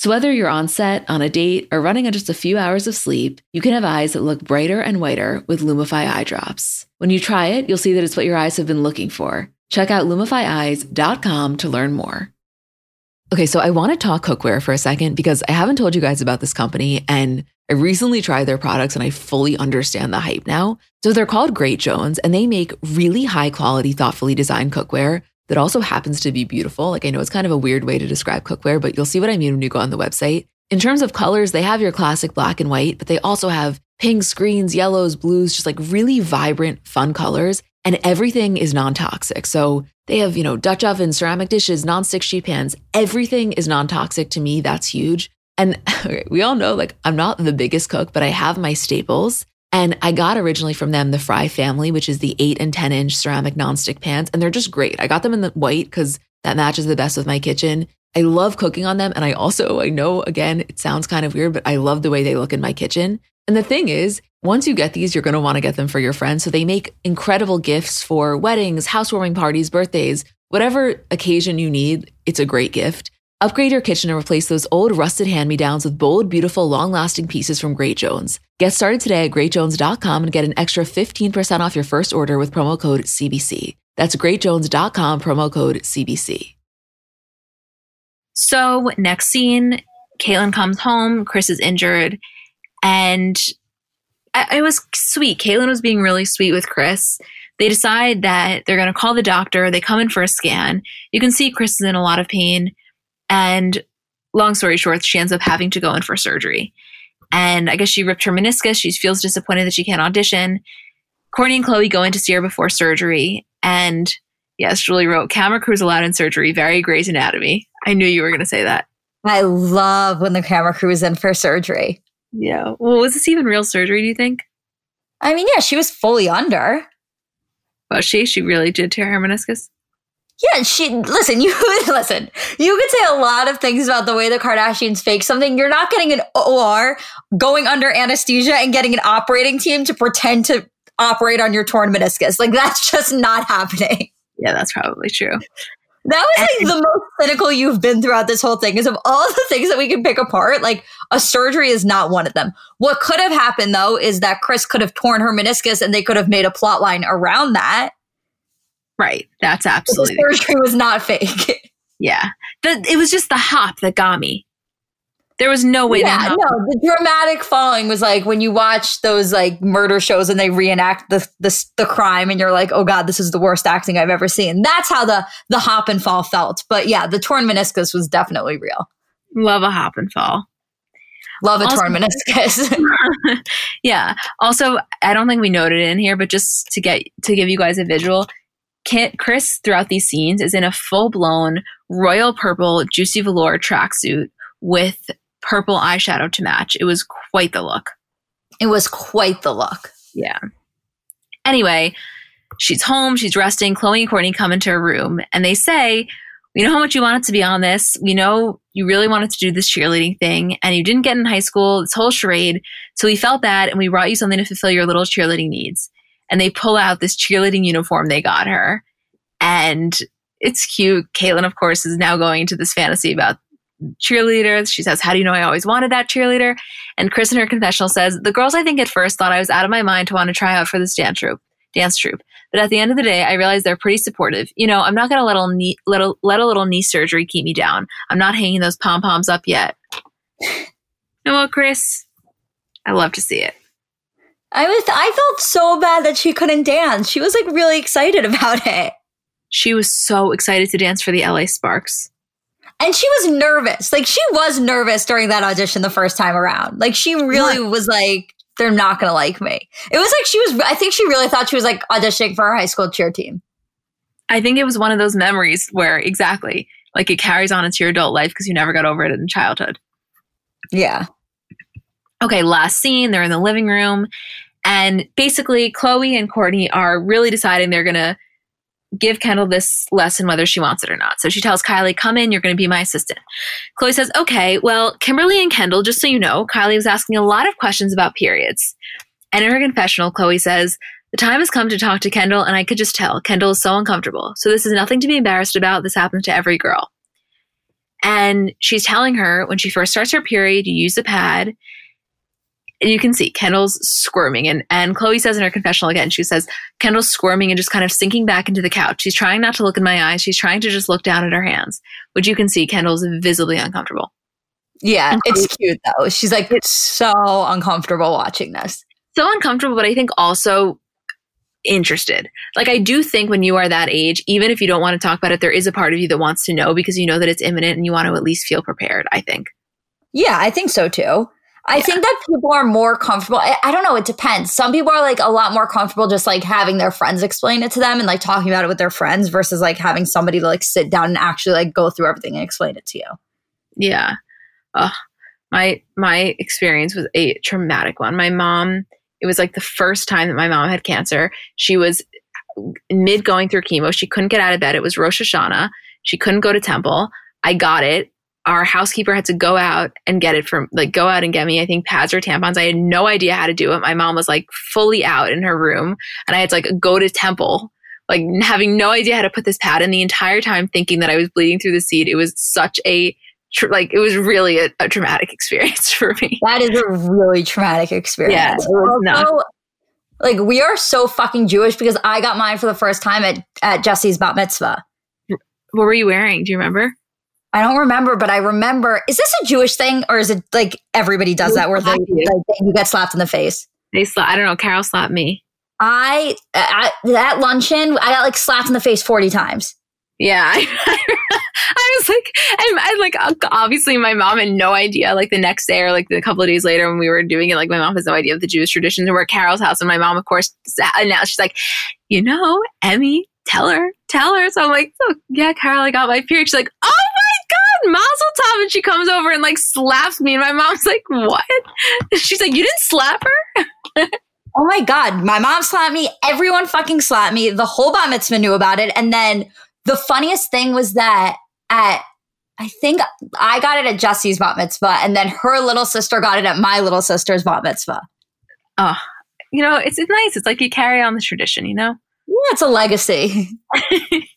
So, whether you're on set, on a date, or running on just a few hours of sleep, you can have eyes that look brighter and whiter with Lumify eye drops. When you try it, you'll see that it's what your eyes have been looking for. Check out lumifyeyes.com to learn more. Okay, so I want to talk cookware for a second because I haven't told you guys about this company and I recently tried their products and I fully understand the hype now. So they're called Great Jones and they make really high quality, thoughtfully designed cookware that also happens to be beautiful. Like I know it's kind of a weird way to describe cookware, but you'll see what I mean when you go on the website. In terms of colors, they have your classic black and white, but they also have pinks, greens, yellows, blues, just like really vibrant, fun colors. And everything is non toxic. So they have, you know, Dutch ovens, ceramic dishes, non-stick sheet pans. Everything is non-toxic to me. That's huge. And okay, we all know, like, I'm not the biggest cook, but I have my staples. And I got originally from them the Fry family, which is the eight and 10 inch ceramic nonstick pans. And they're just great. I got them in the white because that matches the best with my kitchen. I love cooking on them. And I also, I know again, it sounds kind of weird, but I love the way they look in my kitchen. And the thing is, once you get these, you're going to want to get them for your friends. So they make incredible gifts for weddings, housewarming parties, birthdays, whatever occasion you need. It's a great gift. Upgrade your kitchen and replace those old rusted hand-me-downs with bold, beautiful, long-lasting pieces from Great Jones. Get started today at greatjones.com and get an extra 15% off your first order with promo code CBC. That's greatjones.com promo code CBC. So, next scene, Caitlyn comes home, Kris is injured, and it was sweet. Caitlyn was being really sweet with Kris. They decide that they're going to call the doctor. They come in for a scan. You can see Kris is in a lot of pain. And long story short, she ends up having to go in for surgery. And I guess she ripped her meniscus. She feels disappointed that she can't audition. Kourtney and Khloé go in to see her before surgery. And yes, Julie wrote, camera crews allowed in surgery. Very Grey's Anatomy. I knew you were going to say that. I love when the camera crew is in for surgery. Yeah. Well, was this even real surgery, do you think? I mean, yeah, she was fully under. Was she? She really did tear her meniscus? Yeah, she listen, you listen. You could say a lot of things about the way the Kardashians fake something. You're not getting an OR going under anesthesia and getting an operating team to pretend to operate on your torn meniscus. Like that's just not happening. Yeah, that's probably true. That was like the most cynical you've been throughout this whole thing. Is of all the things that we can pick apart, like a surgery is not one of them. What could have happened though is that Kris could have torn her meniscus and they could have made a plot line around that. Right. That's absolutely. The surgery was not fake. yeah. The, it was just the hop that got me. There was no way yeah, no, the dramatic falling was like when you watch those like murder shows and they reenact the, the the crime and you're like, oh god, this is the worst acting I've ever seen. That's how the the hop and fall felt. But yeah, the torn meniscus was definitely real. Love a hop and fall. Love a also, torn meniscus. yeah. Also, I don't think we noted it in here, but just to get to give you guys a visual, Kit, Kris throughout these scenes is in a full blown royal purple juicy velour tracksuit with purple eyeshadow to match. It was quite the look. It was quite the look. Yeah. Anyway, she's home, she's resting. Khloé and Kourtney come into her room and they say, We know how much you wanted to be on this. We know you really wanted to do this cheerleading thing and you didn't get in high school, this whole charade. So we felt bad and we brought you something to fulfill your little cheerleading needs. And they pull out this cheerleading uniform they got her. And it's cute. Caitlyn, of course, is now going into this fantasy about cheerleader. She says, How do you know I always wanted that cheerleader? And Kris in her confessional says, The girls I think at first thought I was out of my mind to want to try out for this dance troupe. Dance troupe. But at the end of the day, I realized they're pretty supportive. You know, I'm not going to let a knee, let let a little knee surgery keep me down. I'm not hanging those pom poms up yet. know what, Kris? I love to see it. I was I felt so bad that she couldn't dance. She was like really excited about it. She was so excited to dance for the LA Sparks. And she was nervous. Like she was nervous during that audition the first time around. Like she really what? was like, they're not gonna like me. It was like she was I think she really thought she was like auditioning for her high school cheer team. I think it was one of those memories where exactly like it carries on into your adult life because you never got over it in childhood. Yeah. Okay, last scene, they're in the living room. And basically, Khloé and Kourtney are really deciding they're gonna give Kendall this lesson whether she wants it or not. So she tells Kylie, come in, you're going to be my assistant. Khloé says, okay, well, Kimberly and Kendall, just so you know, Kylie was asking a lot of questions about periods. And in her confessional, Khloé says, the time has come to talk to Kendall, and I could just tell Kendall is so uncomfortable. So this is nothing to be embarrassed about. This happens to every girl. And she's telling her when she first starts her period, you use a pad. And you can see Kendall's squirming and and Khloé says in her confessional again, she says Kendall's squirming and just kind of sinking back into the couch. She's trying not to look in my eyes. She's trying to just look down at her hands, which you can see Kendall's visibly uncomfortable. Yeah, it's cute though. She's like it's so uncomfortable watching this. So uncomfortable, but I think also interested. Like I do think when you are that age, even if you don't want to talk about it, there is a part of you that wants to know because you know that it's imminent and you want to at least feel prepared, I think. Yeah, I think so too. I Yeah. think that people are more comfortable. I, I don't know. It depends. Some people are like a lot more comfortable just like having their friends explain it to them and like talking about it with their friends versus like having somebody to like sit down and actually like go through everything and explain it to you. Yeah. My my experience was a traumatic one. My mom, it was like the first time that my mom had cancer. She was uh, mid going through chemo. She couldn't get out of bed. It was Rosh Hashanah. She couldn't go to temple. I got it. Our housekeeper had to go out and get it from like go out and get me, I think pads or tampons. I had no idea how to do it. My mom was like fully out in her room and I had to like go to temple, like having no idea how to put this pad in the entire time thinking that I was bleeding through the seed. It was such a tr- like it was really a, a traumatic experience for me. That is a really traumatic experience. Yeah, it was. Also, like we are so fucking Jewish because I got mine for the first time at, at Jesse's bat mitzvah. What were you wearing? Do you remember? I don't remember, but I remember. Is this a Jewish thing or is it like everybody does that where they, you. like, you get slapped in the face? They sla- I don't know. Carol slapped me. I at that luncheon, I got like slapped in the face forty times. Yeah, I, I was like, and I like obviously my mom had no idea. Like the next day or like a couple of days later when we were doing it, like my mom has no idea of the Jewish traditions. And we're at Carol's house, and my mom, of course, and now she's like, you know, Emmy, tell her, tell her. So I'm like, oh, yeah, Carol, I got my period. She's like, oh Mazel Tov, and she comes over and like slaps me, and my mom's like, what? She's like, you didn't slap her? Oh my god, my mom slapped me. Everyone fucking slapped me. The whole bat mitzvah knew about it. And then the funniest thing was that at I think I got it at Jesse's bat mitzvah, and then her little sister got it at my little sister's bat mitzvah. Oh, you know, it's, it's nice. It's like you carry on the tradition, you know? Yeah, it's a legacy.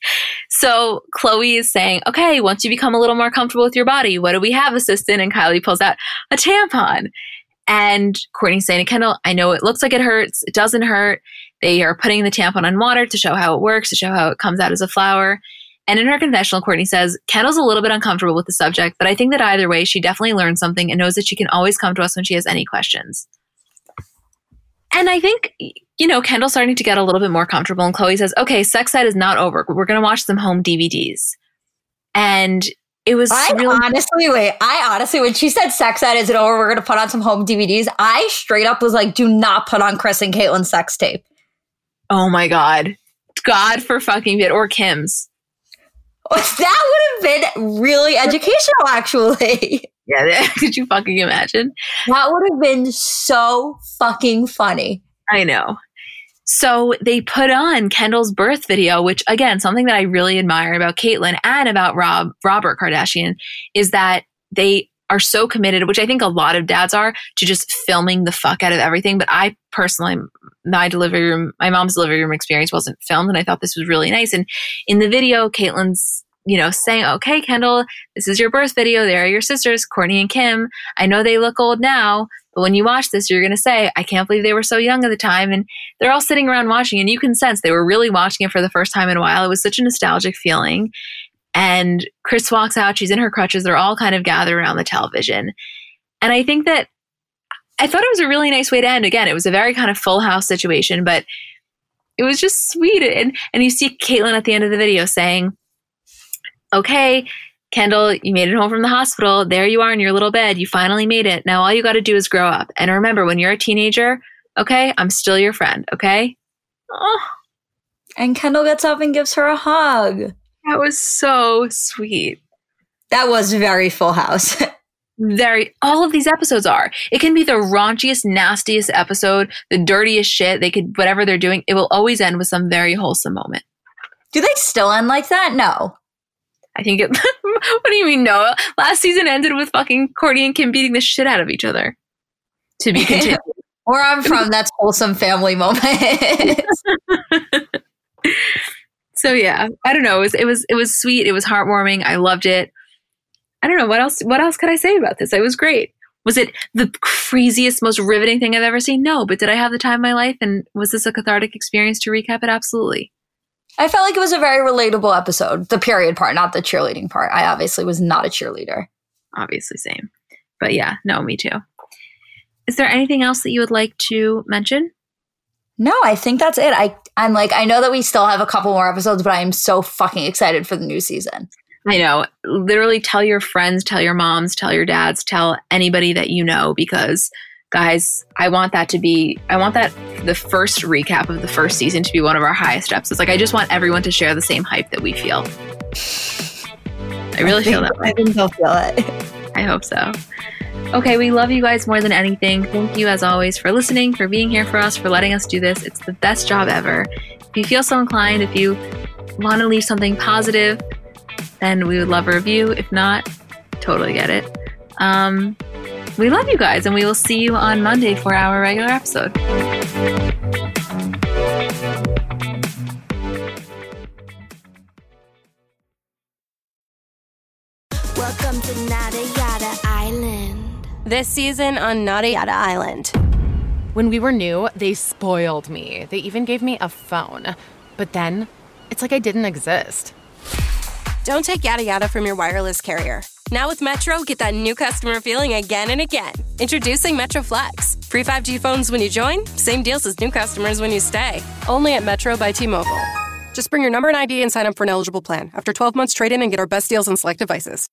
so Khloé is saying, okay, once you become a little more comfortable with your body, what do we have, assistant? And Kylie pulls out a tampon. And Kourtney's saying to Kendall, I know it looks like it hurts. It doesn't hurt. They are putting the tampon on water to show how it works, to show how it comes out as a flower. And in her confessional, Kourtney says, Kendall's a little bit uncomfortable with the subject, but I think that either way, she definitely learned something and knows that she can always come to us when she has any questions. And I think, you know, Kendall's starting to get a little bit more comfortable. And Khloé says, okay, sex ed is not over. We're going to watch some home DVDs. And it was I really, honestly, wait, I honestly, when she said sex ed isn't over, we're going to put on some home DVDs, I straight up was like, do not put on Kris and Caitlyn's sex tape. oh my God. God for fucking bit or Kim's. That would have been really educational, actually. Yeah. Could you fucking imagine? That would have been so fucking funny. I know. So they put on Kendall's birth video, which again, something that I really admire about Caitlyn and about Rob Robert Kardashian is that they are so committed, which I think a lot of dads are, to just filming the fuck out of everything. But I personally, my delivery room, my mom's delivery room experience wasn't filmed, and I thought this was really nice. And in the video, Caitlyn's you know, saying, okay, Kendall, this is your birth video. There are your sisters, Kourtney and Kim. I know they look old now, but when you watch this, you're going to say, I can't believe they were so young at the time. And they're all sitting around watching, and you can sense they were really watching it for the first time in a while. It was such a nostalgic feeling. And Kris walks out, she's in her crutches. They're all kind of gathered around the television. And I think that I thought it was a really nice way to end. Again, it was a very kind of full house situation, but it was just sweet. And, and you see Caitlyn at the end of the video saying, okay, Kendall, you made it home from the hospital. There you are in your little bed. You finally made it. Now all you got to do is grow up. And remember, when you're a teenager, okay, I'm still your friend, okay? Oh, And Kendall gets up and gives her a hug. that was so sweet. That was very full house. Very, all of these episodes are. It can be the raunchiest, nastiest episode, the dirtiest shit. They could, whatever they're doing, it will always end with some very wholesome moment. do they still end like that? No. I think it, what do you mean, no? Last season ended with fucking Kourtney and Kim beating the shit out of each other. To be continued. Where I'm from, that's wholesome family moment. so yeah, I don't know. It was it was it was sweet. It was heartwarming. I loved it. I don't know what else. What else could I say about this? It was great. Was it the craziest, most riveting thing I've ever seen? No, but did I have the time of my life? And was this a cathartic experience to recap it? Absolutely. I felt like it was a very relatable episode. The period part, not the cheerleading part. I obviously was not a cheerleader. Obviously, same. But yeah, no, me too. Is there anything else that you would like to mention? No, I think that's it. I I'm like I know that we still have a couple more episodes, but I am so fucking excited for the new season. I know. Literally tell your friends, tell your moms, tell your dads, tell anybody that you know because guys, I want that to be I want that the first recap of the first season to be one of our highest episodes. Like I just want everyone to share the same hype that we feel. I really I feel that way. I think they'll feel it. I hope so. Okay, we love you guys more than anything. Thank you, as always, for listening, for being here for us, for letting us do this. It's the best job ever. If you feel so inclined, if you want to leave something positive, then we would love a review. If not, totally get it. Um, we love you guys, and we will see you on Monday for our regular episode. Welcome to Nada Yada Island. This season on Nada Yada Island. When we were new, they spoiled me. They even gave me a phone. But then, it's like I didn't exist. Don't take yada yada from your wireless carrier. Now with Metro, get that new customer feeling again and again. Introducing Metro Flex. Free 5G phones when you join, same deals as new customers when you stay. Only at Metro by T Mobile. Just bring your number and ID and sign up for an eligible plan. After 12 months, trade in and get our best deals on select devices.